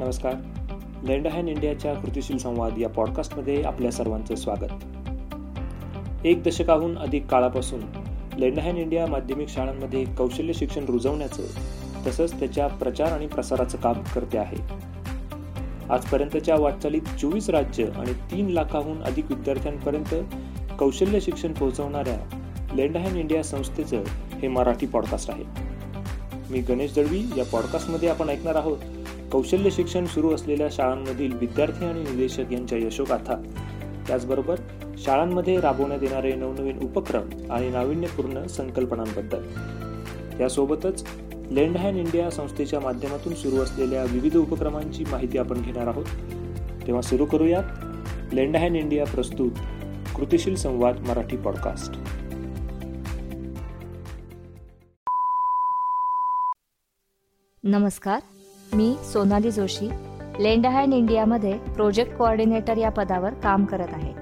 नमस्कार. लेंड इंडियाच्या कृतीशील संवाद या पॉडकास्टमध्ये आपल्या सर्वांचं स्वागत. एक दशकाहून अधिक काळापासून लेंडहॅन इंडिया माध्यमिक शाळांमध्ये कौशल्य शिक्षण रुजवण्याचं तसंच त्याच्या प्रचार आणि प्रसाराचं काम करते आहे. आजपर्यंतच्या वाटचालीत चोवीस राज्य आणि तीन लाखाहून अधिक विद्यार्थ्यांपर्यंत कौशल्य शिक्षण पोहोचवणाऱ्या लेंडहॅन इंडिया संस्थेचं हे मराठी पॉडकास्ट आहे. मी गणेश दळवी या पॉडकास्टमध्ये आपण ऐकणार आहोत. कौशल्य शिक्षण सुरू असलेल्या शाळांमधील विद्यार्थी आणि निदेशक यांच्या यशोगाथा. त्याचबरोबर शाळांमध्ये राबवण्यात येणारे नवनवीन उपक्रम आणि नाविन्यपूर्ण संकल्पनांबद्दल. यासोबतच लेंड हँड इंडिया संस्थेच्या माध्यमातून सुरू असलेल्या विविध उपक्रमांची माहिती आपण घेणार आहोत. तेव्हा सुरू करूयात लेंड हँड इंडिया प्रस्तुत कृतिशील संवाद मराठी पॉडकास्ट. नमस्कार. मी सोनाली जोशी लेंड हँड इंडियामध्ये प्रोजेक्ट कोऑर्डिनेटर या पदावर काम करत आहे.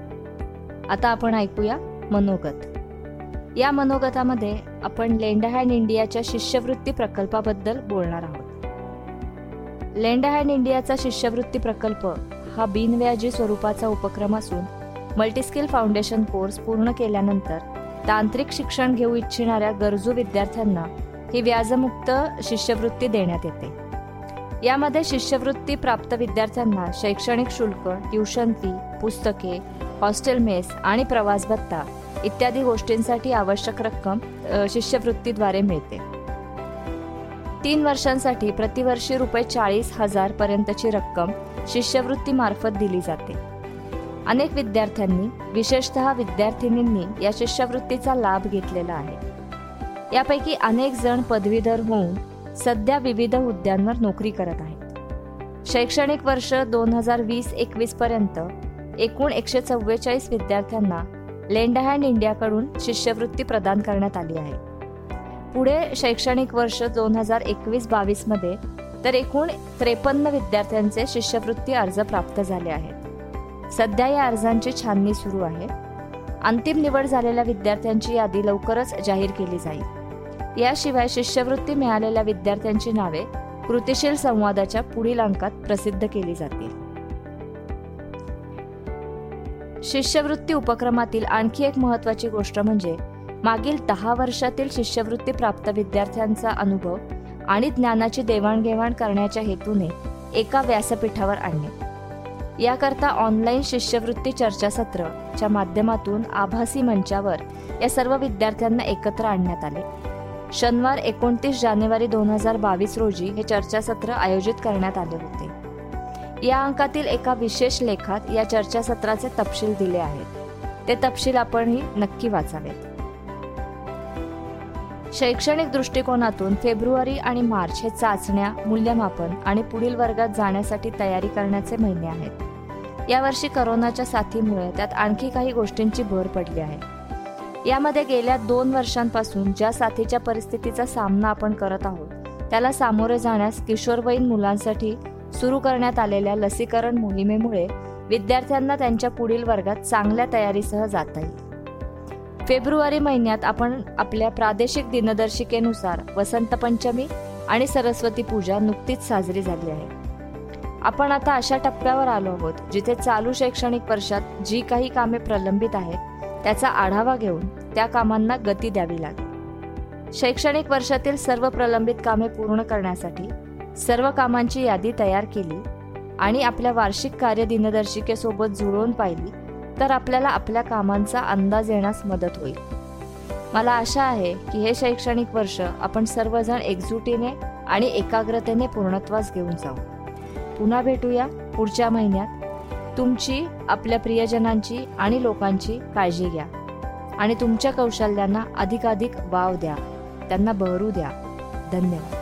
आता आपण ऐकूया मनोगत. या मनोगतामध्ये आपण लेंड हँड इंडियाच्या शिष्यवृत्ती प्रकल्पाबद्दल बोलणार आहोत. लेंड हँड इंडियाचा शिष्यवृत्ती प्रकल्प हा बिनव्याजी स्वरूपाचा उपक्रम असून मल्टीस्किल फाउंडेशन कोर्स पूर्ण केल्यानंतर तांत्रिक शिक्षण घेऊ इच्छिणाऱ्या गरजू विद्यार्थ्यांना ही व्याजमुक्त शिष्यवृत्ती देण्यात येते. यामध्ये शिष्यवृत्ती प्राप्त विद्यार्थ्यांना शैक्षणिक शुल्क ट्युशन फी पुस्तके हॉस्टेल मेस आणि प्रवास भत्ता इत्यादी गोष्टींसाठी आवश्यक रक्कम शिष्यवृत्तीद्वारे मिळते. तीन वर्षांसाठी प्रतिवर्षी रुपये चाळीस हजार पर्यंतची रक्कम शिष्यवृत्तीमार्फत दिली जाते. अनेक विद्यार्थ्यांनी विशेषतः विद्यार्थिनींनी या शिष्यवृत्तीचा लाभ घेतलेला आहे. यापैकी अनेक जण पदवीधर होऊन सध्या विविध हुद्द्यांवर नोकरी करत आहेत. शैक्षणिक वर्ष दोन हजार वीस एकवीस पर्यंत एकूण एकशे चव्वेचाळीस विद्यार्थ्यांना लेंड हँड इंडियाकडून शिष्यवृत्ती प्रदान करण्यात आली आहे. पुढे शैक्षणिक वर्ष दोन हजार एकवीस बावीसमध्ये तर एकूण त्रेपन्न विद्यार्थ्यांचे शिष्यवृत्ती अर्ज प्राप्त झाले आहेत. सध्या या अर्जांची छाननी सुरू आहे. अंतिम निवड झालेल्या विद्यार्थ्यांची यादी लवकरच जाहीर केली जाईल. याशिवाय शिष्यवृत्ती मिळालेल्या विद्यार्थ्यांची नावे कृतिशील संवादाच्या पुढील अंकात प्रसिद्ध केली जातील. शिष्यवृत्ती उपक्रमातील आणखी एक महत्वाची गोष्ट म्हणजे मागील दहा वर्षातील शिष्यवृत्ती प्राप्त विद्यार्थ्यांचा अनुभव आणि ज्ञानाची देवाणघेवाण करण्याच्या हेतूने एका व्यासपीठावर आणणे. याकरता ऑनलाईन शिष्यवृत्ती चर्चासत्रच्या माध्यमातून आभासी मंचावर या सर्व विद्यार्थ्यांना एकत्र आणण्यात आले. शनिवार एकोणतीस जानेवारी दोन हजार बावीस रोजी हे चर्चासत्र आयोजित करण्यात आले होते. या अंकातील एका विशेष लेखात या चर्चासत्राचे तपशील दिले आहेत. ते तपशील आपणही नक्की वाचावेत. शैक्षणिक दृष्टिकोनातून फेब्रुवारी आणि मार्च हे चाचण्या मूल्यमापन आणि पुढील वर्गात जाण्यासाठी तयारी करण्याचे महिने आहेत. यावर्षी करोनाच्या साथीमुळे त्यात आणखी काही गोष्टींची भर पडली आहे. यामध्ये गेल्या दोन वर्षांपासून ज्या साथीच्या परिस्थितीचा सामना आपण करत आहोत त्याला सामोरे जाण्यास किशोरवयीन मुलांसाठी सुरू करण्यात आलेल्या लसीकरण मोहिमेमुळे विद्यार्थ्यांना त्यांच्या पुढील वर्गात चांगल्या तयारीसह जाता येईल. फेब्रुवारी महिन्यात आपण आपल्या प्रादेशिक दिनदर्शिकेनुसार वसंत पंचमी आणि सरस्वती पूजा नुकतीच साजरी झाली आहे. आपण आता अशा टप्प्यावर आलो आहोत जिथे चालू शैक्षणिक वर्षात जी काही कामे प्रलंबित आहेत त्याचा आढावा घेऊन त्या कामांना गती द्यावी लागेल. शैक्षणिक वर्षातील सर्व प्रलंबित कामे पूर्ण करण्यासाठी सर्व कामांची यादी तयार केली आणि आपल्या वार्षिक कार्य दिनदर्शिकेसोबत जुळवून पाहिली तर आपल्याला आपल्या कामांचा अंदाज येण्यास मदत होईल. मला आशा आहे की हे शैक्षणिक वर्ष आपण सर्वजण एकजुटीने आणि एकाग्रतेने पूर्णत्वास घेऊन जाऊ. पुन्हा भेटूया पुढच्या महिन्यात. तुमची आपल्या प्रियजनांची आणि लोकांची काळजी घ्या. आणि तुमच्या कौशल्यांना अधिकाधिक वाव द्या. त्यांना बहरू द्या. धन्यवाद.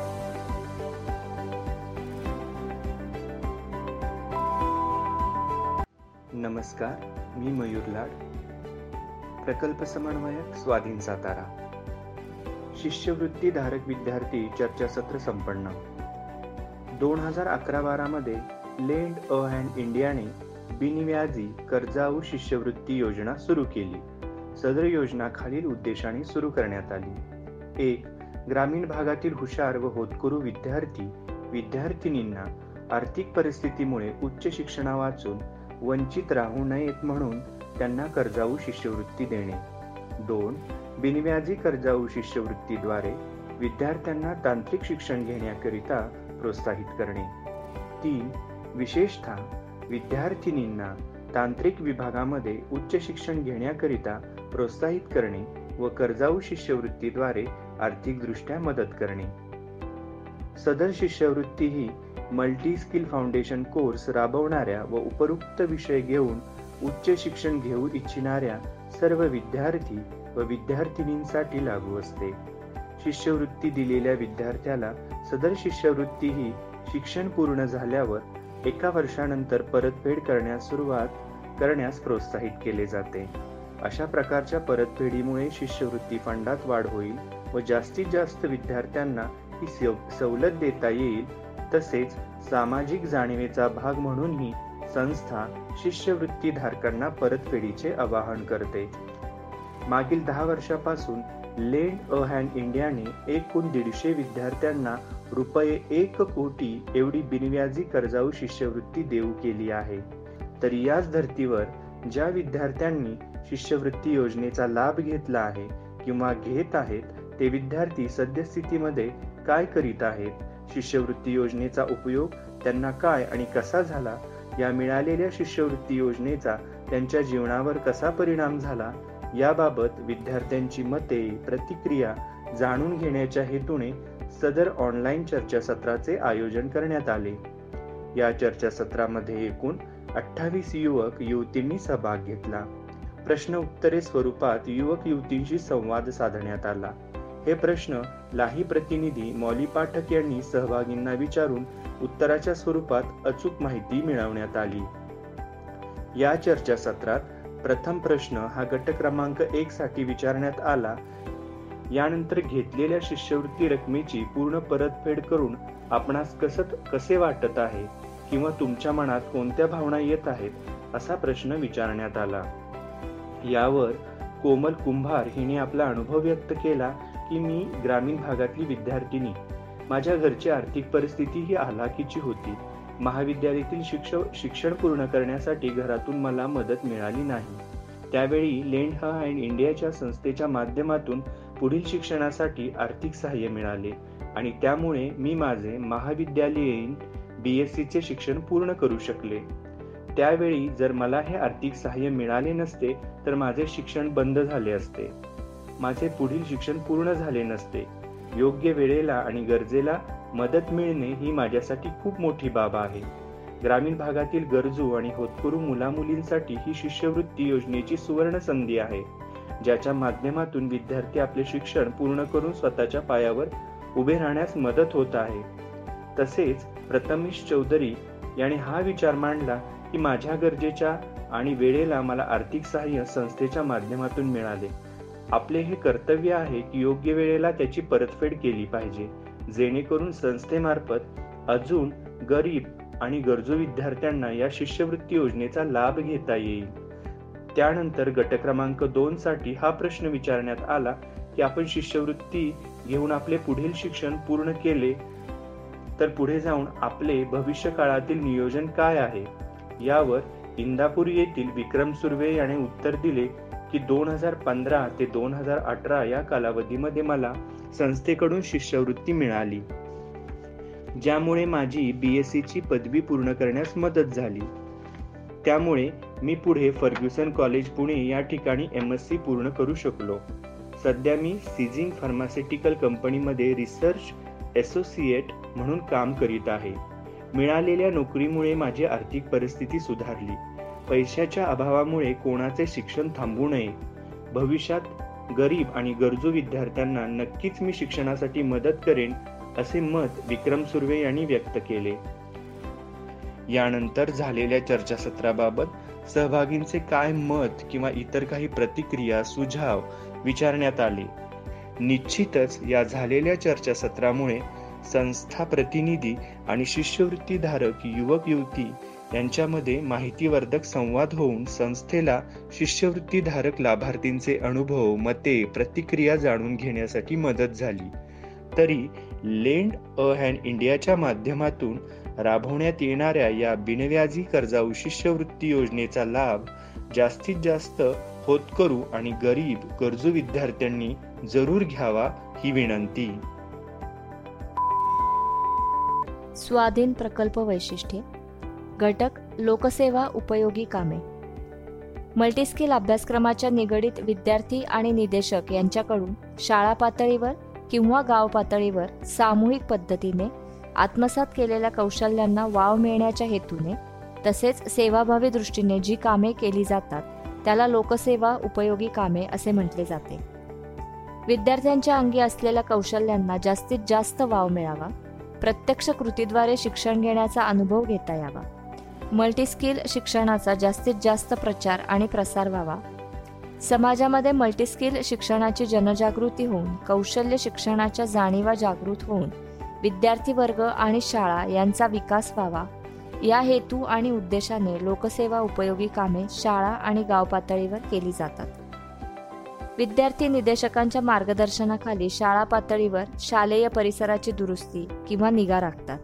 नमस्कार मी मयूर लाड. प्रकल्प समन्वयक स्वाधीन सातारा. शिष्यवृत्ती धारक विद्यार्थी चर्चासत्र संपन्न. दोन हजार अकरा बारामध्ये लेंड अ हँड इंडियाने बिनव्याजी कर्जाऊ शिष्यवृत्ती योजना सुरू केली. सदर योजना खालील उद्देशाने सुरू करण्यात आली. एक ग्रामीण भागातील हुशार व होतकरू विद्यार्थी विद्यार्थिनींना आर्थिक परिस्थितीमुळे उच्च शिक्षणा वाचून वंचित राहू नयेत म्हणून त्यांना कर्जाऊ शिष्यवृत्ती देणे. दोन बिनव्याजी कर्जाऊ शिष्यवृत्तीद्वारे विद्यार्थ्यांना तांत्रिक शिक्षण घेण्याकरिता प्रोत्साहित करणे. तीन विशेषतः विद्यार्थिनींना तांत्रिक विभागामध्ये उच्च शिक्षण घेण्याकरिता प्रोत्साहित करणे व कर्जाऊ शिष्यवृत्तीद्वारे आर्थिकदृष्ट्या मदत करणे. सदर शिष्यवृत्ती ही मल्टी स्किल फाउंडेशन कोर्स राबवणाऱ्या व उपरुक्त विषय घेऊन उच्च शिक्षण घेऊ इच्छिणाऱ्या सर्व विद्यार्थी व विद्यार्थिनींसाठी लागू असते. शिष्यवृत्ती दिलेल्या विद्यार्थ्याला सदर शिष्यवृत्ती ही शिक्षण पूर्ण झाल्यावर एका वर्षानंतर परतफेड करण्यास सुरुवात करण्यास प्रोत्साहित केले जाते. अशा प्रकारच्या परतफेडीमुळे शिष्यवृत्ती फंडात वाढ होईल व जास्तीत जास्त विद्यार्थ्यांना ही सवलत देता येईल. तसेच सामाजिक जाणीवेचा भाग म्हणून ही संस्था शिष्यवृत्ती धारकांना परतफेडीचे आवाहन करते. मागील दहा वर्षापासून लेंड अ हँड इंडियाने एकूण दीडशे विद्यार्थ्यांना रुपये एक कोटी एवढी बिनव्याजी कर्जाऊ शिष्यवृत्ती देऊ केली आहे. तर याच धर्तीवर ज्या विद्यार्थ्यांनी शिष्यवृत्ती योजनेचा लाभ घेतला आहे किंवा घेत आहेत ते विद्यार्थी सद्यस्थितीमध्ये काय करीत आहेत? शिष्यवृत्ती योजनेचा उपयोग त्यांना काय आणि कसा झाला? या मिळालेल्या शिष्यवृत्ती योजनेचा त्यांच्या जीवनावर कसा परिणाम झाला? याबाबत विद्यार्थ्यांची मते प्रतिक्रिया जाणून घेण्याच्या हेतूने सदर ऑनलाईन चर्चासत्राचे आयोजन करण्यात आले. या चर्चासत्रामध्ये एकूण अठ्ठावीस युवक युवतींनी सहभाग घेतला. प्रश्न उत्तरे स्वरूपात युवक युवतींशी संवाद साधण्यात आला. हे प्रश्न लाही प्रतिनिधी मौली पाठक यांनी सहभागींना विचारून उत्तराच्या स्वरूपात अचूक माहिती मिळवण्यात आली. या चर्चासत्रात प्रथम प्रश्न हा गट क्रमांक एक साठी विचारण्यात आला यानंतर घेतलेल्या शिष्यवृत्ती रकमेची पूर्ण परतफेड करून आपणास कसत कसे वाटत आहे किंवा तुमच्या मनात कोणत्या भावना येत आहेत असा प्रश्न विचारण्यात आला. यावर कोमल कुंभार हिने आपला अनुभव व्यक्त केला की मी ग्रामीण भागातली विद्यार्थिनी. माझ्या घरची आर्थिक परिस्थिती ही हलाखीची होती. महाविद्यालयातील शिक्ष शिक्षण पूर्ण करण्यासाठी घरातून मला मदत मिळाली नाही. त्यावेळी लेंड हा अँड इंडियाच्या संस्थेच्या माध्यमातून पुढील शिक्षणासाठी आर्थिक सहाय्य मिळाले. आणि त्यामुळे मी माझे महाविद्यालयीन बी एस सीचे शिक्षण पूर्ण करू शकले. त्यावेळी जर मला हे आर्थिक सहाय्य मिळाले नसते तर माझे शिक्षण बंद झाले असते. माझे पुढील शिक्षण पूर्ण झाले नसते. योग्य वेळेला आणि गरजेला मदत मिळणे ही माझ्यासाठी खूप मोठी बाब आहे. ग्रामीण भागातील गरजू आणि होतकरू मुलामुलींसाठी ही शिष्यवृत्ती योजनेची सुवर्ण संधी आहे ज्याच्या माध्यमातून विद्यार्थी आपले शिक्षण पूर्ण करून स्वतःच्या पायावर उभे राहण्यास मदत होत आहे. तसेच प्रथमेश चौधरी यांनी हा विचार मांडला की माझ्या गरजेच्या आणि वेळेला मला आर्थिक सहाय्य संस्थेच्या माध्यमातून मिळाले. आपले हे कर्तव्य आहे की योग्य वेळेला त्याची परतफेड केली पाहिजे जेणेकरून संस्थेमार्फत अजून गरीब आणि गरजू विद्यार्थ्यांना या शिष्यवृत्ती योजनेचा लाभ घेता येईल. त्यानंतर गट क्रमांक दोन साठी हा प्रश्न विचारण्यात आला की आपण शिष्यवृत्ती घेऊन आपले पुढील शिक्षण पूर्ण केले तर पुढे जाऊन आपले भविष्य काळातील नियोजन काय आहे? यावर इंदापूर येथील विक्रम सुर्वे याने उत्तर दिले की दोन हजार पंधरा ते दोन हजार अठरा या कालावधीमध्ये मला संस्थेकडून शिष्यवृत्ती मिळाली. ज्यामुळे माझी बी एस सीची पदवी पूर्ण करण्यास मदत झाली. त्यामुळे मी पुढे फर्ग्युसन कॉलेज पुणे या ठिकाणी एम एस सी पूर्ण करू शकलो. सध्या मी सिझिंग फार्मास्युटिकल कंपनीमध्ये रिसर्च असोसिएट म्हणून काम करीत आहे. मिळालेल्या नोकरीमुळे माझी आर्थिक परिस्थिती सुधारली. पैशाच्या अभावामुळे कोणाचे शिक्षण थांबू नये. भविष्यात गरीब आणि गरजू विद्यार्थ्यांना नक्कीच मी शिक्षणासाठी मदत करेन असे मत विक्रम सुर्वे यांनी व्यक्त केले. यानंतर झालेल्या चर्चासत्राबाबत सहभागींचे काय मत किंवा इतर काही प्रतिक्रिया सुझाव विचारण्यात आले. निश्चितच या झालेल्या चर्चासत्रामुळे संस्था प्रतिनिधी आणि शिष्यवृत्तीधारक युवक युवती यांच्यामध्ये माहितीवर्धक संवाद होऊन संस्थेला शिष्यवृत्तीधारक लाभार्थींचे अनुभव मते प्रतिक्रिया जाणून घेण्यासाठी मदत झाली. तरी लेंड अ हँड इंडियाच्या माध्यमातून राबवण्यात येणाऱ्या या बिनव्याजी कर्जाऊ शिष्यवृत्ती योजनेचा लाभ जास्तीत जास्त होतकरू आणि गरीब गरजू विद्यार्थ्यांनी जरूर घ्यावा ही विनंती. स्वाधीन प्रकल्प वैशिष्ट्ये. घटक लोकसेवा उपयोगी कामे. मल्टीस्किल अभ्यासक्रमाच्या निगडीत विद्यार्थी आणि निदेशक यांच्याकडून शाळा पातळीवर किंवा गाव पातळीवर सामूहिक पद्धतीने आत्मसात केलेल्या कौशल्यांना वाव मिळण्याच्या हेतूने तसेच सेवाभावी दृष्टीने जी कामे केली जातात त्याला लोकसेवा उपयोगी कामे असे म्हटले जाते. विद्यार्थ्यांच्या अंगी असलेल्या कौशल्यांना जास्तीत जास्त वाव मिळावा प्रत्यक्ष कृतीद्वारे शिक्षण घेण्याचा अनुभव घेता यावा. मल्टीस्किल शिक्षणाचा जास्तीत जास्त प्रचार आणि प्रसार व्हावा समाजामध्ये मल्टीस्किल शिक्षणाची जनजागृती होऊन कौशल्य शिक्षणाच्या जाणीवा जागृत होऊन विद्यार्थी वर्ग आणि शाळा यांचा विकास व्हावा. या हेतू आणि उद्देशाने लोकसेवा उपयोगी कामे शाळा आणि गाव पातळीवर केली जातात. विद्यार्थी निदेशकांच्या मार्गदर्शनाखाली शाळा पातळीवर शालेय परिसराची दुरुस्ती किंवा निगा राखतात.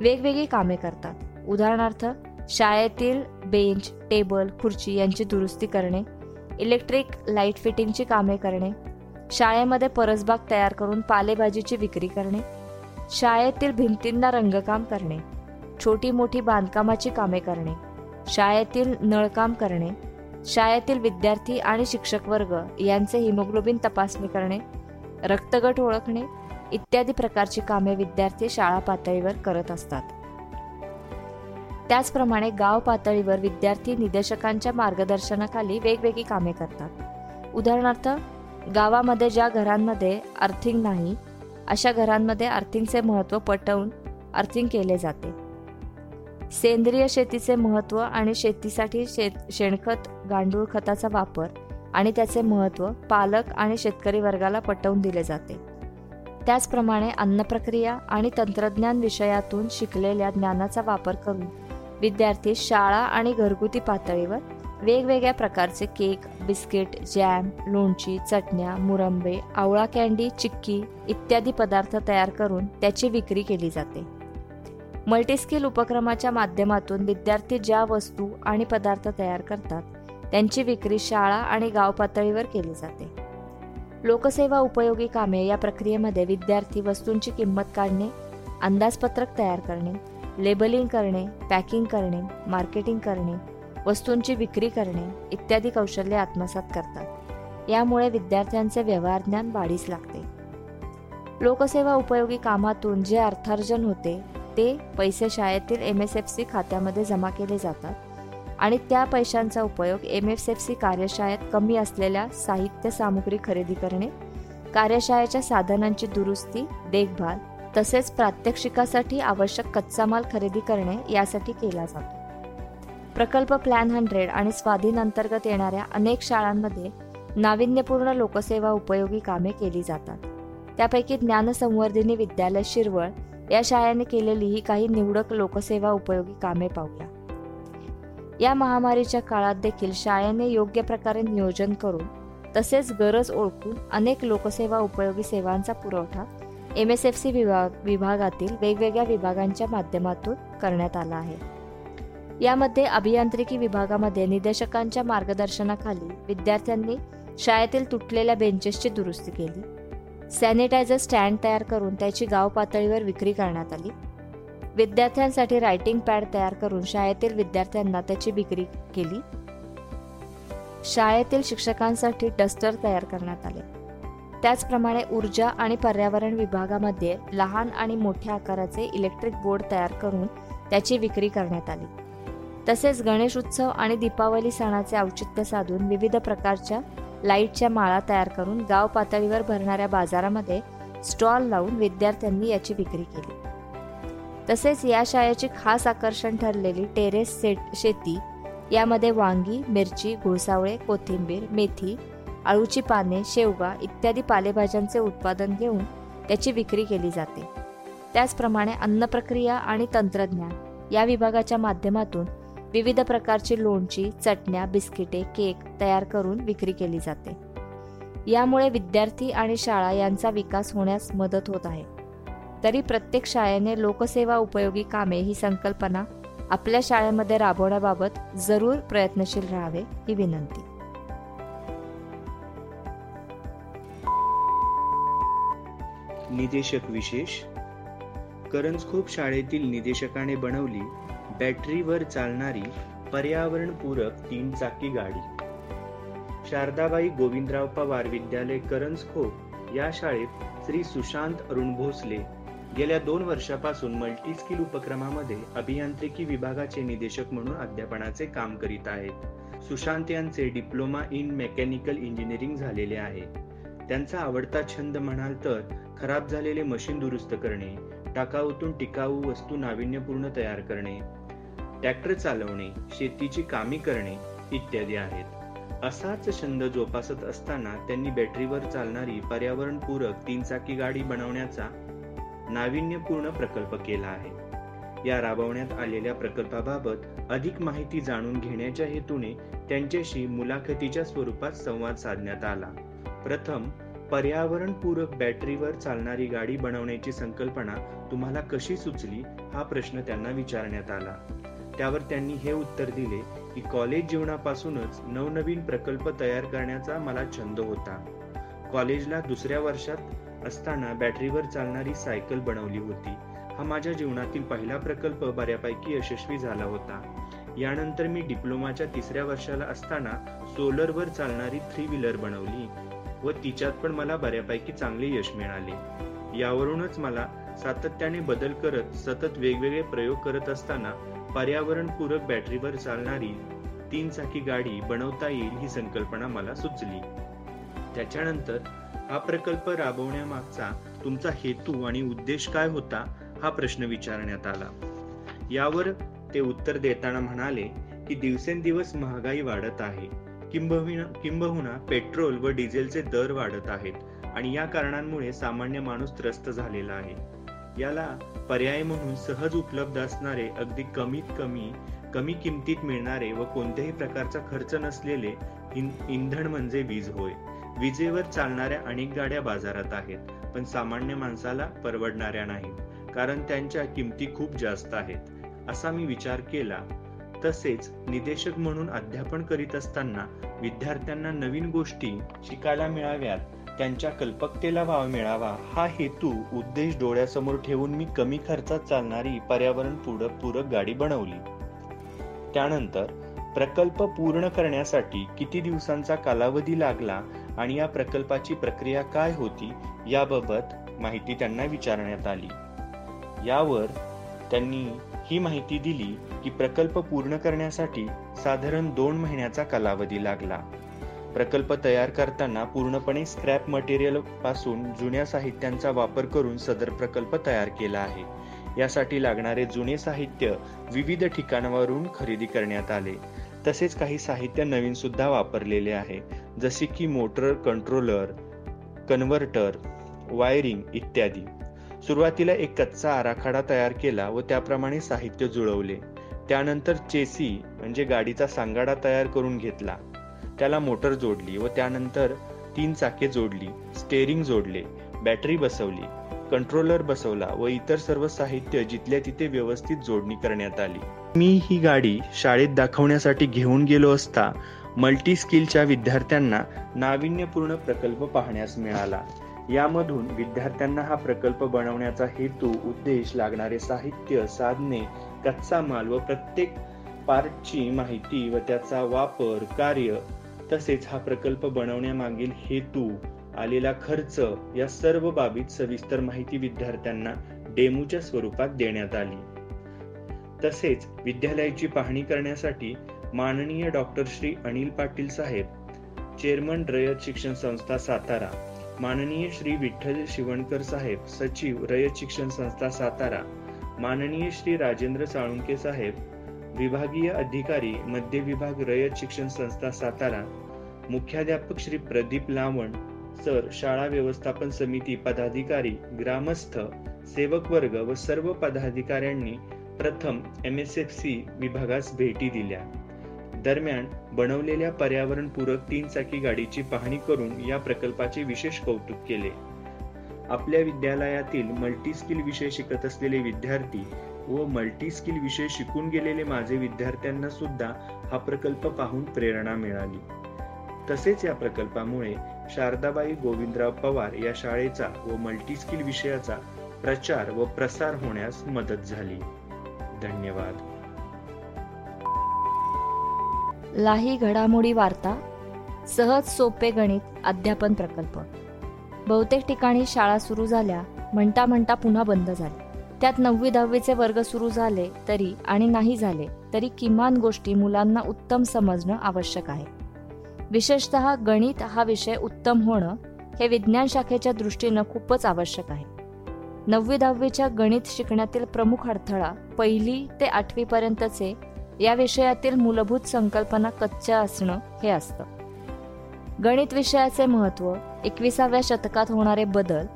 वेगवेगळी कामे करतात. उदाहरणार्थ शाळेतील बेंच टेबल खुर्ची यांची दुरुस्ती करणे इलेक्ट्रिक लाइट फिटिंगची कामे करणे शाळेमध्ये परसबाग तयार करून पालेभाजीची विक्री करणे शाळेतील भिंतींना रंगकाम करणे छोटी मोठी बांधकामाची कामे करणे शाळेतील नळकाम करणे शाळेतील विद्यार्थी आणि शिक्षक वर्ग यांचे हिमोग्लोबिन तपासणी करणे रक्तगट ओळखणे इत्यादी प्रकारची कामे विद्यार्थी शाळा पातळीवर करत असतात. त्याचप्रमाणे गाव पातळीवर विद्यार्थी निदेशकांच्या मार्गदर्शनाखाली वेगवेगळी कामे करतात. उदाहरणार्थ गावामध्ये ज्या घरांमध्ये अर्थिंग नाही अशा घरांमध्ये अर्थिंगचे महत्त्व पटवून अर्थिंग केले जाते. सेंद्रिय शेतीचे महत्त्व आणि शेतीसाठी शेत शेणखत गांडूळ खताचा वापर आणि त्याचे महत्त्व पालक आणि शेतकरी वर्गाला पटवून दिले जाते. त्याचप्रमाणे अन्नप्रक्रिया आणि तंत्रज्ञान विषयातून शिकलेल्या ज्ञानाचा वापर करून विद्यार्थी शाळा आणि घरगुती पातळीवर वेगवेगळ्या प्रकारचे केक बिस्किट जॅम लोणची चटण्या मुरंबे आवळा कॅन्डी चिक्की इत्यादी पदार्थ तयार करून त्याची विक्री केली जाते. मल्टीस्किल उपक्रमाच्या माध्यमातून विद्यार्थी ज्या वस्तू आणि पदार्थ तयार करतात त्यांची विक्री शाळा आणि गाव पातळीवर केली जाते. लोकसेवा उपयोगी कामे या प्रक्रियेमध्ये विद्यार्थी वस्तूंची किंमत काढणे अंदाजपत्रक तयार करणे लेबलिंग करणे पॅकिंग करणे मार्केटिंग करणे वस्तूंची विक्री करणे इत्यादी कौशल्ये आत्मसात करतात. यामुळे विद्यार्थ्यांचे व्यवहार ज्ञान वाढीस लागते. लोकसेवा उपयोगी कामातून जे अर्थार्जन होते ते पैसे शाळेतील एम एस एफ सी खात्यामध्ये जमा केले जातात आणि त्या पैशांचा उपयोग एम एस एफ सी कार्यशाळेत कमी असलेल्या साहित्य सामुग्री खरेदी करणे कार्यशाळेच्या साधनांची दुरुस्ती देखभाल तसेच प्रात्यक्षिकासाठी आवश्यक कच्चा माल खरेदी करणे यासाठी केला जातो. प्रकल्प प्लॅन हंड्रेड आणि स्वाधीन अंतर्गत येणाऱ्या अनेक शाळांमध्ये नाविन्यपूर्ण लोकसेवा उपयोगी कामे केली जातात. त्यापैकी ज्ञानसंवर्धिनी विद्यालय शिरवळ या शाळेने केलेली ही काही निवडक लोकसेवा उपयोगी कामे पाहूया. या महामारीच्या काळात देखील शाळेने योग्य प्रकारे नियोजन करून तसेच गरज ओळखून अनेक लोकसेवा उपयोगी सेवांचा पुरवठा एम एस एफ सी विभाग विभागातील वेगवेगळ्या विभागांच्या माध्यमातून करण्यात आला आहे. यामध्ये अभियांत्रिकी विभागामध्ये निदेशकांच्या मार्गदर्शनाखाली विद्यार्थ्यांनी शाळेतील तुटलेल्या बेंचेसची दुरुस्ती केली. सॅनिटायझर स्टँड तयार करून त्याची गाव पातळीवर विक्री करण्यात आली. विद्यार्थ्यांसाठी रायटिंग पॅड तयार करून शाळेतील विद्यार्थ्यांना त्याची विक्री केली. शाळेतील शिक्षकांसाठी डस्टर तयार करण्यात आले. त्याचप्रमाणे ऊर्जा आणि पर्यावरण विभागामध्ये लहान आणि मोठ्या आकाराचे इलेक्ट्रिक बोर्ड तयार करून त्याची विक्री करण्यात आली. तसेच गणेश उत्सव आणि दीपावली सणाचे औचित्य साधून विविध प्रकारच्या लाईटच्या माळा तयार करून गाव पातळीवर भरणाऱ्या बाजारामध्ये स्टॉल लावून विद्यार्थ्यांनी याची विक्री केली. तसेच या शाळेची खास आकर्षण ठरलेली टेरेस सेट शेती यामध्ये वांगी मिरची घोसावळे कोथिंबीर मेथी अळूची पाने शेवगा इत्यादी पालेभाज्यांचे उत्पादन घेऊन त्याची विक्री केली जाते. त्याचप्रमाणे अन्नप्रक्रिया आणि तंत्रज्ञान या विभागाच्या माध्यमातून विविध प्रकारची लोणची चटण्या बिस्किटे केक तयार करून विक्री केली जाते. यामुळे विद्यार्थी आणि शाळा यांचा विकास होण्यास मदत होत आहे. तरी प्रत्येक शाळेने लोकसेवा उपयोगी कामे ही संकल्पना आपल्या शाळेमध्ये राबवण्याबाबत जरूर प्रयत्नशील राहावे ही विनंती. निदेशक विशेष. करंजखोप शाळेतील निदेशकाने बनवली बॅटरीवर चालणारी पर्यावरणपूरक तीन चाकी गाडी. शारदाबाई गोविंदराव पवार विद्यालय करंजखोप या शाळेत श्री सुशांत अरुण भोसले गेल्या दोन वर्षापासून मल्टी स्किल उपक्रमामध्ये अभियांत्रिकी विभागाचे निदेशक म्हणून अध्यापनाचे काम करीत आहेत. सुशांत यांचे डिप्लोमा इन मेकॅनिकल इंजिनिअरिंग झालेले आहे. त्यांचा आवडता छंद म्हणाल तर खराब झालेले मशीन दुरुस्त करणे टाकाऊतून टिकाऊ वस्तू नाविन्यपूर्ण तयार करणे ट्रॅक्टर चालवणे शेतीची कामे करणे इत्यादी आहेत. असाच छंद जोपासत असताना त्यांनी बॅटरीवर चालणारी पर्यावरणपूरक तीन चाकी गाडी बनवण्याचा नाविन्यपूर्ण प्रकल्प केला आहे. या राबवण्यात आलेल्या प्रकल्पाबाबत अधिक माहिती जाणून घेण्याच्या हेतूने त्यांच्याशी मुलाखतीच्या स्वरूपात संवाद साधण्यात आला. प्रथम पर्यावरणपूरक बॅटरीवर चालणारी गाडी बनवण्याची संकल्पना तुम्हाला कशी सुचली हा प्रश्न त्यांना विचारण्यात आला. त्यावर त्यांनी हे उत्तर दिले की कॉलेज जीवनापासूनच नवनवीन प्रकल्प तयार करण्याचा मला छंद होता. कॉलेजला दुसऱ्या वर्षात असताना बॅटरीवर चालणारी सायकल बनवली होती. हा माझ्या जीवनातील पहिला प्रकल्प बऱ्यापैकी यशस्वी झाला होता. यानंतर मी डिप्लोमाच्या तिसऱ्या वर्षाला असताना सोलरवर चालणारी थ्री व्हीलर बनवली. व तिच्यात पण मला बऱ्यापैकी चांगले यश मिळाले. यावरूनच मला सातत्याने बदल करत सतत वेगवेगळे प्रयोग करत असताना पर्यावरणपूरक बॅटरीवर चालणारी तीन चाकी गाडी बनवता येईल ही संकल्पना मला सुचली. त्याच्यानंतर हा प्रकल्प राबवण्यामागचा तुमचा हेतू आणि उद्देश काय होता हा प्रश्न विचारण्यात आला. यावर ते उत्तर देताना म्हणाले की दिवसेंदिवस महागाई वाढत आहे. किंबहुना किंबहुना पेट्रोल व डिझेलचे दर वाढत आहेत आणि या कारणांमुळे सामान्य माणूस त्रस्त झालेला आहे. याला पर्याय म्हणून सहज उपलब्ध असणारे अगदी कमीत कमी कमी किमतीत मिळणारे व कोणत्याही प्रकारचा खर्च नसलेले इंधन म्हणजे वीज होय. विजेवर चालणाऱ्या अनेक गाड्या बाजारात आहेत पण सामान्य माणसाला परवडणाऱ्या नाहीत कारण त्यांच्या किमती खूप जास्त आहेत. असा मी विचार केला. तसेच निदेशक म्हणून अध्यापन करीत असताना विद्यार्थ्यांना नवीन गोष्टी शिकायला मिळाव्यात त्यांच्या कल्पकतेला वाव मिळावा हा हेतू उद्देश डोळ्यासमोर ठेवून मी कमी खर्चात चालणारी पर्यावरण पूरक पूरक गाडी बनवली. त्यानंतर प्रकल्प पूर्ण करण्यासाठी किती दिवसांचा कालावधी लागला आणि या प्रकल्पाची प्रक्रिया काय होती याबाबत माहिती त्यांना विचारण्यात आली. यावर त्यांनी ही माहिती दिली की प्रकल्प पूर्ण करण्यासाठी साधारण दोन महिन्याचा कालावधी लागला. प्रकल्प तयार करताना पूर्णपणे स्क्रॅप मटेरियलपासून जुन्या साहित्यांचा वापर करून सदर प्रकल्प तयार केला आहे. यासाठी लागणारे जुने साहित्य विविध ठिकाणावरून खरेदी करण्यात आले. तसेच काही साहित्य नवीन सुद्धा वापरलेले आहे जसे की मोटर कंट्रोलर कन्व्हर्टर वायरिंग इत्यादी. सुरुवातीला एक कच्चा आराखडा तयार केला व त्याप्रमाणे साहित्य जुळवले. त्यानंतर चेसी म्हणजे गाडीचा सांगाडा तयार करून घेतला. त्याला मोटर जोडली व त्यानंतर तीन चाके जोडली स्टेअरिंग जोडले बॅटरी बसवली कंट्रोलर बसवला व इतर सर्व साहित्य जिथल्या तिथे व्यवस्थित जोडणी करण्यात आली. मी ही गाडी शाळेत दाखवण्यासाठी घेऊन गेलो असता मल्टी स्किलच्या विद्यार्थ्यांना नाविन्यपूर्ण प्रकल्प पाहण्यास मिळाला. यामधून विद्यार्थ्यांना हा प्रकल्प बनवण्याचा हेतू उद्देश लागणारे साहित्य साधने कच्चा माल व प्रत्येक पार्टची माहिती व त्याचा वापर कार्य तसेच हा प्रकल्प बनवण्यामागील हेतू आलेला खर्च या सर्व बाबीत सविस्तर माहिती विद्यार्थ्यांना डेमोच्या स्वरूपात देण्यात आली. तसेच विद्यालयाची पाहणी करण्यासाठी माननीय डॉक्टर श्री अनिल पाटील साहेब चेअरमन रयत शिक्षण संस्था सातारा माननीय श्री विठ्ठल शिवणकर साहेब सचिव रयत शिक्षण संस्था सातारा माननीय श्री राजेंद्र साळुंके साहेब विभागीय अधिकारी मध्य विभाग रयत शिक्षण संस्था सातारा मुख्याध्यापक श्री प्रदीप लावण सर शाळा व्यवस्थापन समिती पदाधिकारी ग्रामस्थ सेवक वर्ग व सर्व पदाधिकाऱ्यांनी प्रथम एम एस एफ सी विभागास भेटी दिल्या. दरम्यान बनवलेल्या पर्यावरणपूरक तीन चाकी गाडीची पाहणी करून या प्रकल्पाचे विशेष कौतुक केले. आपल्या विद्यालयातील मल्टीस्किल विषय शिकत असलेले विद्यार्थी व मल्टीस्किल विषय शिकून गेलेले माझे विद्यार्थ्यांना सुद्धा हा प्रकल्प पाहून प्रेरणा मिळाली. तसेच या प्रकल्पामुळे शारदाबाई गोविंदराव पवार या शाळेचा व मल्टीस्किल विषयाचा प्रचार व प्रसार होण्यास मदत झाली. धन्यवाद. लाही घडामोडी वार्ता सहज सोपे गणित अध्यापन प्रकल्प. बहुतेक ठिकाणी शाळा सुरू झाल्या म्हणता म्हणता पुन्हा बंद झाल्या त्यात नववी दहावीचे वर्ग सुरू झाले तरी आणि नाही झाले तरी किमान गोष्टी मुलांना उत्तम समजणं आवश्यक आहे. विशेषत गणित हा विषय उत्तम होणं हे विज्ञान शाखेच्या दृष्टीनं खूपच आवश्यक आहे. नववी दहावीच्या गणित शिकण्यातील प्रमुख अडथळा पहिली ते आठवीपर्यंतचे या विषयातील मूलभूत संकल्पना कच्च्या असणं हे असतं. गणित विषयाचे महत्त्व एकविसाव्या शतकात होणारे बदल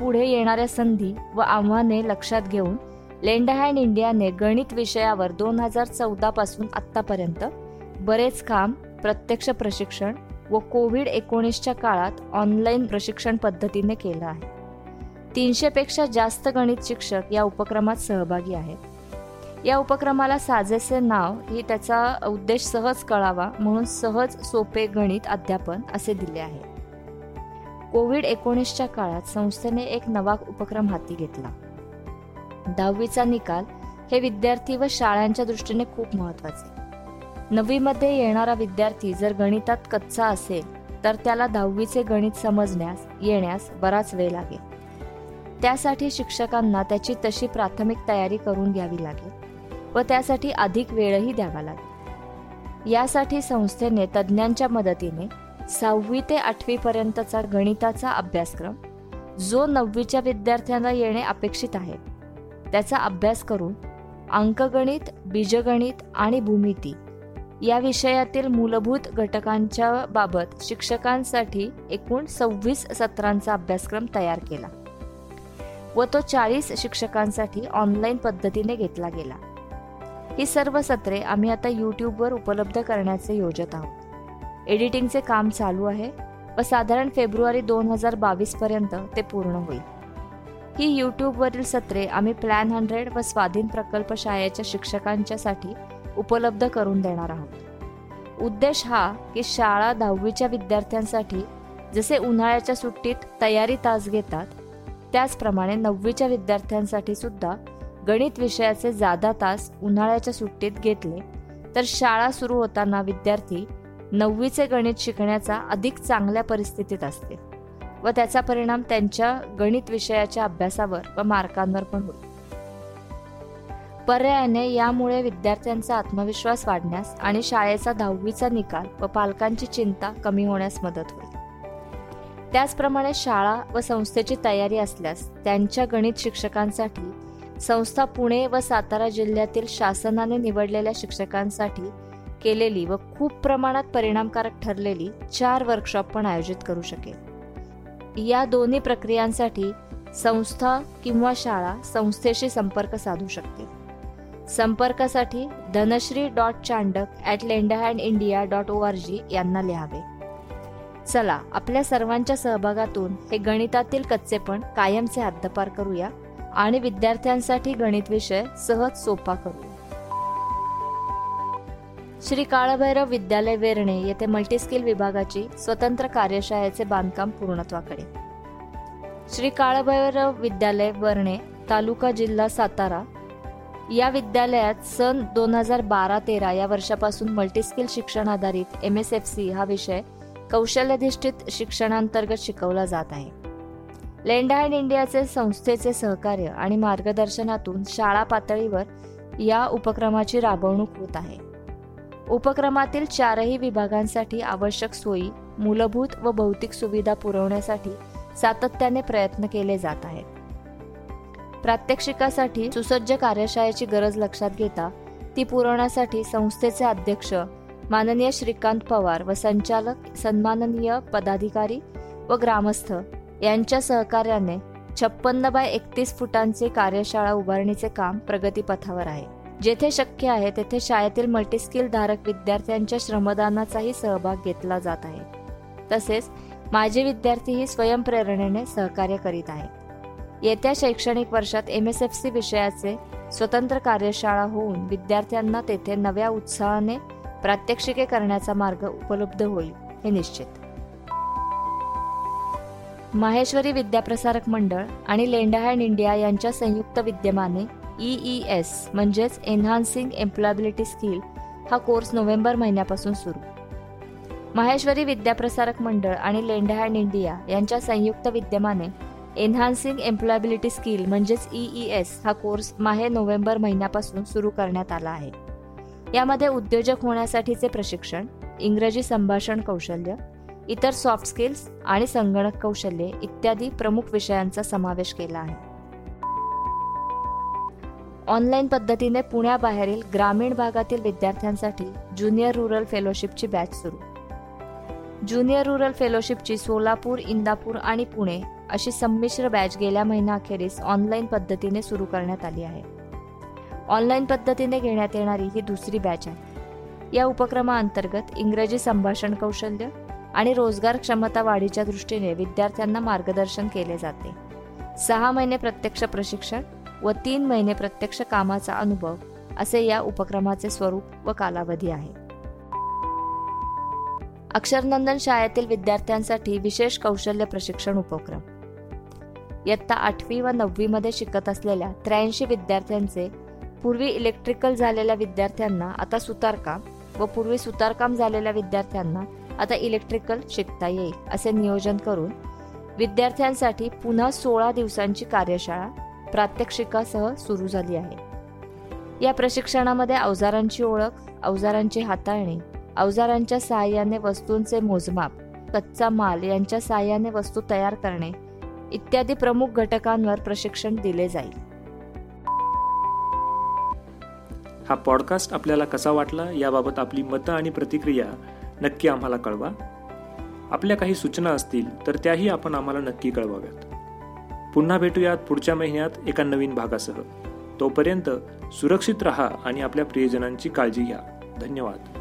पुढे येणाऱ्या संधी व आव्हाने लक्षात घेऊन लेंडहँड इंडियाने गणित विषयावर दोन हजार चौदा पासून आतापर्यंत बरेच काम प्रत्यक्ष प्रशिक्षण व कोविड एकोणीसच्या काळात ऑनलाईन प्रशिक्षण पद्धतीने केलं आहे. तीनशेपेक्षा जास्त गणित शिक्षक या उपक्रमात सहभागी आहेत. या उपक्रमाला साजेसे नाव ही त्याचा उद्देश सहज कळावा म्हणून सहज सोपे गणित अध्यापन असे दिले आहे. कोविड एकोणीसच्या काळात संस्थेने एक नवा उपक्रम हाती घेतला. दहावीचा निकाल हे विद्यार्थी व शाळांच्या दृष्टीने खूप महत्त्वाचे नववीमध्ये येणारा विद्यार्थी जर गणितात कच्चा असेल तर त्याला दहावीचे गणित समजण्यास येण्यास बराच वेळ लागेल. त्यासाठी शिक्षकांना त्याची तशी प्राथमिक तयारी करून घ्यावी लागेल. व त्यासाठी अधिक वेळही द्यावा लागेल. यासाठी संस्थेने तज्ज्ञांच्या मदतीने सहावी ते आठवीपर्यंतचा गणिताचा अभ्यासक्रम जो नववीच्या विद्यार्थ्यांना येणे अपेक्षित आहे त्याचा अभ्यास करून अंकगणित बीजगणित आणि भूमिती या विषयातील मूलभूत घटकांच्या बाबत शिक्षकांसाठी एकूण सव्वीस सत्रांचा अभ्यासक्रम तयार केला व तो चाळीस शिक्षकांसाठी ऑनलाईन पद्धतीने घेतला गेला. ही सर्व सत्रे आम्ही आता यूट्यूबवर उपलब्ध करण्याचे योजत आहोत. एडिटिंगचे काम चालू आहे व साधारण फेब्रुवारी दोन हजार बावीसपर्यंत ते पूर्ण होईल. ही यूट्यूबवरील सत्रे आम्ही प्लॅन हंड्रेड व स्वाधीन प्रकल्प शाळेच्या शिक्षकांच्यासाठी उपलब्ध करून देणार आहोत. उद्देश हा की शाळा दहावीच्या विद्यार्थ्यांसाठी जसे उन्हाळ्याच्या सुट्टीत तयारी तास घेतात त्याचप्रमाणे नववीच्या विद्यार्थ्यांसाठी सुद्धा गणित विषयाचे जादा तास उन्हाळ्याच्या सुट्टीत घेतले तर शाळा सुरू होताना विद्यार्थी नववीचे गणित शिकण्याचा अधिक चांगल्या परिस्थितीत असते व त्याचा परिणाम त्यांच्या गणित विषयाच्या अभ्यासावर व मार्कांवर पण होईल पर्यायाने यामुळे विद्यार्थ्यांचा आत्मविश्वास वाढण्यास आणि शाळेचा दहावीचा निकाल व पालकांची चिंता कमी होण्यास मदत होईल. त्याचप्रमाणे शाळा व संस्थेची तयारी असल्यास त्यांच्या गणित शिक्षकांसाठी संस्था पुणे व सातारा जिल्ह्यातील शासनाने निवडलेल्या शिक्षकांसाठी केलेली व खूप प्रमाणात परिणामकारक ठरलेली चार वर्कशॉप पण आयोजित करू शकेल. या दोन्ही प्रक्रियांसाठी संस्था किंवा शाळा संस्थेशी संपर्क साधू शकते संपर्कासाठी Dhanashree dot Chandak at lend hand India dot O R G यांना लिहावे. चला आपल्या सर्वांच्या सहभागातून हे गणितातील कच्चेपण कायमचे हद्दपार करूया. आणि विद्यार्थ्यांसाठी गणित विषय सहज सोपा करू. श्री काळभैरव विद्यालय वेरणे येथे मल्टीस्किल विभागाची स्वतंत्र कार्यशाळेचे बांधकाम पूर्णत्वाकडे. श्री काळभैरव विद्यालय वर्णे तालुका जिल्हा सातारा. या विद्यालयात सन दोन हजार बारा तेरा या वर्षापासून मल्टीस्किल शिक्षण आधारित एम एस एफ सी हा विषय कौशल्याधिष्ठित शिक्षणांतर्गत शिकवला जात आहे. लेंड इंडियाचे संस्थेचे सहकार्य आणि मार्गदर्शनातून शाळा पातळीवर या उपक्रमाची राबवणूक होत आहे. उपक्रमातील चारही विभागांसाठी आवश्यक सोयी मूलभूत व भौतिक सुविधा पुरवण्यासाठी सातत्याने प्रयत्न केले जात आहेत. प्रात्यक्षिकासाठी सुसज्ज कार्यशाळेची गरज लक्षात घेता ती पुरवण्यासाठी संस्थेचे अध्यक्ष माननीय श्रीकांत पवार व संचालक सन्माननीय पदाधिकारी व ग्रामस्थ यांच्या सहकार्याने छप्पन्न बाय एकतीस फुटांचे कार्यशाळा उभारणीचे काम प्रगतीपथावर आहे. जेथे शक्य आहे तेथे शाळेतील मल्टीस्किल धारक विद्यार्थ्यांच्या श्रमदानाचाही सहभाग घेतला जात आहे. तसेच माझे विद्यार्थीही स्वयंप्रेरणेने सहकार्य करीत आहेत. येत्या शैक्षणिक वर्षात एम एस एफ सी विषयाचे स्वतंत्र कार्यशाळा होऊन विद्यार्थ्यांना तेथे नव्या उत्साहाने प्रात्यक्षिके करण्याचा मार्ग उपलब्ध होईल हे निश्चित. माहेश्वरी विद्याप्रसारक मंडळ आणि लेंडाहँड इंडिया यांच्या संयुक्त विद्यमाने ई एस म्हणजेच एन्हान्सिंग एम्प्लॉयबिलिटी स्किल हा कोर्स नोव्हेंबर महिन्यापासून सुरू. माहेश्वरी विद्याप्रसारक मंडळ आणि लेंडाहँड इंडिया यांच्या संयुक्त विद्यमाने एन्हान्सिंग एम्प्लॉयबिलिटी स्किल म्हणजेच ई एस हा कोर्स माहे नोव्हेंबर महिन्यापासून सुरू करण्यात आला आहे. यामध्ये उद्योजक होण्यासाठीचे प्रशिक्षण इंग्रजी संभाषण कौशल्य इतर सॉफ्ट स्किल्स आणि संगणक कौशल्ये इत्यादी प्रमुख विषयांचा समावेश केला आहे. ऑनलाईन पद्धतीने पुण्याबाहेरील ग्रामीण भागातील विद्यार्थ्यांसाठी ज्युनियर रुरल फेलोशिपची बॅच सुरू. ज्युनियर रुरल फेलोशिपची सोलापूर इंदापूर आणि पुणे अशी संमिश्र बॅच गेल्या महिनाअखेरीस ऑनलाईन पद्धतीने सुरू करण्यात आली आहे. ऑनलाईन पद्धतीने घेण्यात येणारी ही दुसरी बॅच आहे. या उपक्रमाअंतर्गत इंग्रजी संभाषण कौशल्य आणि रोजगार क्षमता वाढीच्या दृष्टीने विद्यार्थ्यांना मार्गदर्शन केले जाते. सहा महिने प्रत्यक्ष प्रशिक्षण व तीन महिने प्रत्यक्ष कामाचा अनुभव असे या उपक्रमाचे स्वरूप व कालावधी आहे. अक्षरनंदन शाळेतील विद्यार्थ्यांसाठी विशेष कौशल्य प्रशिक्षण उपक्रम. इयत्ता आठवी व नववी मध्ये शिकत असलेल्या त्र्याऐंशी विद्यार्थ्यांचे पूर्वी इलेक्ट्रिकल झालेल्या विद्यार्थ्यांना आता सुतारकाम व पूर्वी सुतारकाम झालेल्या विद्यार्थ्यांना आता इलेक्ट्रिकल शिकता येईल असे नियोजन करून विद्यार्थ्यांसाठी पुन्हा सोळा दिवसांची कार्यशाळा प्रात्यक्षिकासह सुरू झाली आहे. या प्रशिक्षणामध्ये अवजारांची ओळख अवजारांची हाताळणी अवजारांच्या सहाय्याने वस्तूंचे मोजमाप कच्चा माल यांच्या सहाय्याने वस्तू तयार करणे इत्यादी प्रमुख घटकांवर प्रशिक्षण दिले जाईल. हा पॉडकास्ट आपल्याला कसा वाटला याबाबत आपली मतं आणि प्रतिक्रिया नक्की आम्हाला कळवा. आपल्या काही सूचना असतील तर त्याही आपण आम्हाला नक्की कळवाव्यात. पुन्हा भेटूयात पुढच्या महिन्यात एका नवीन भागासह. तोपर्यंत सुरक्षित रहा आणि आपल्या प्रियजनांची काळजी घ्या. धन्यवाद.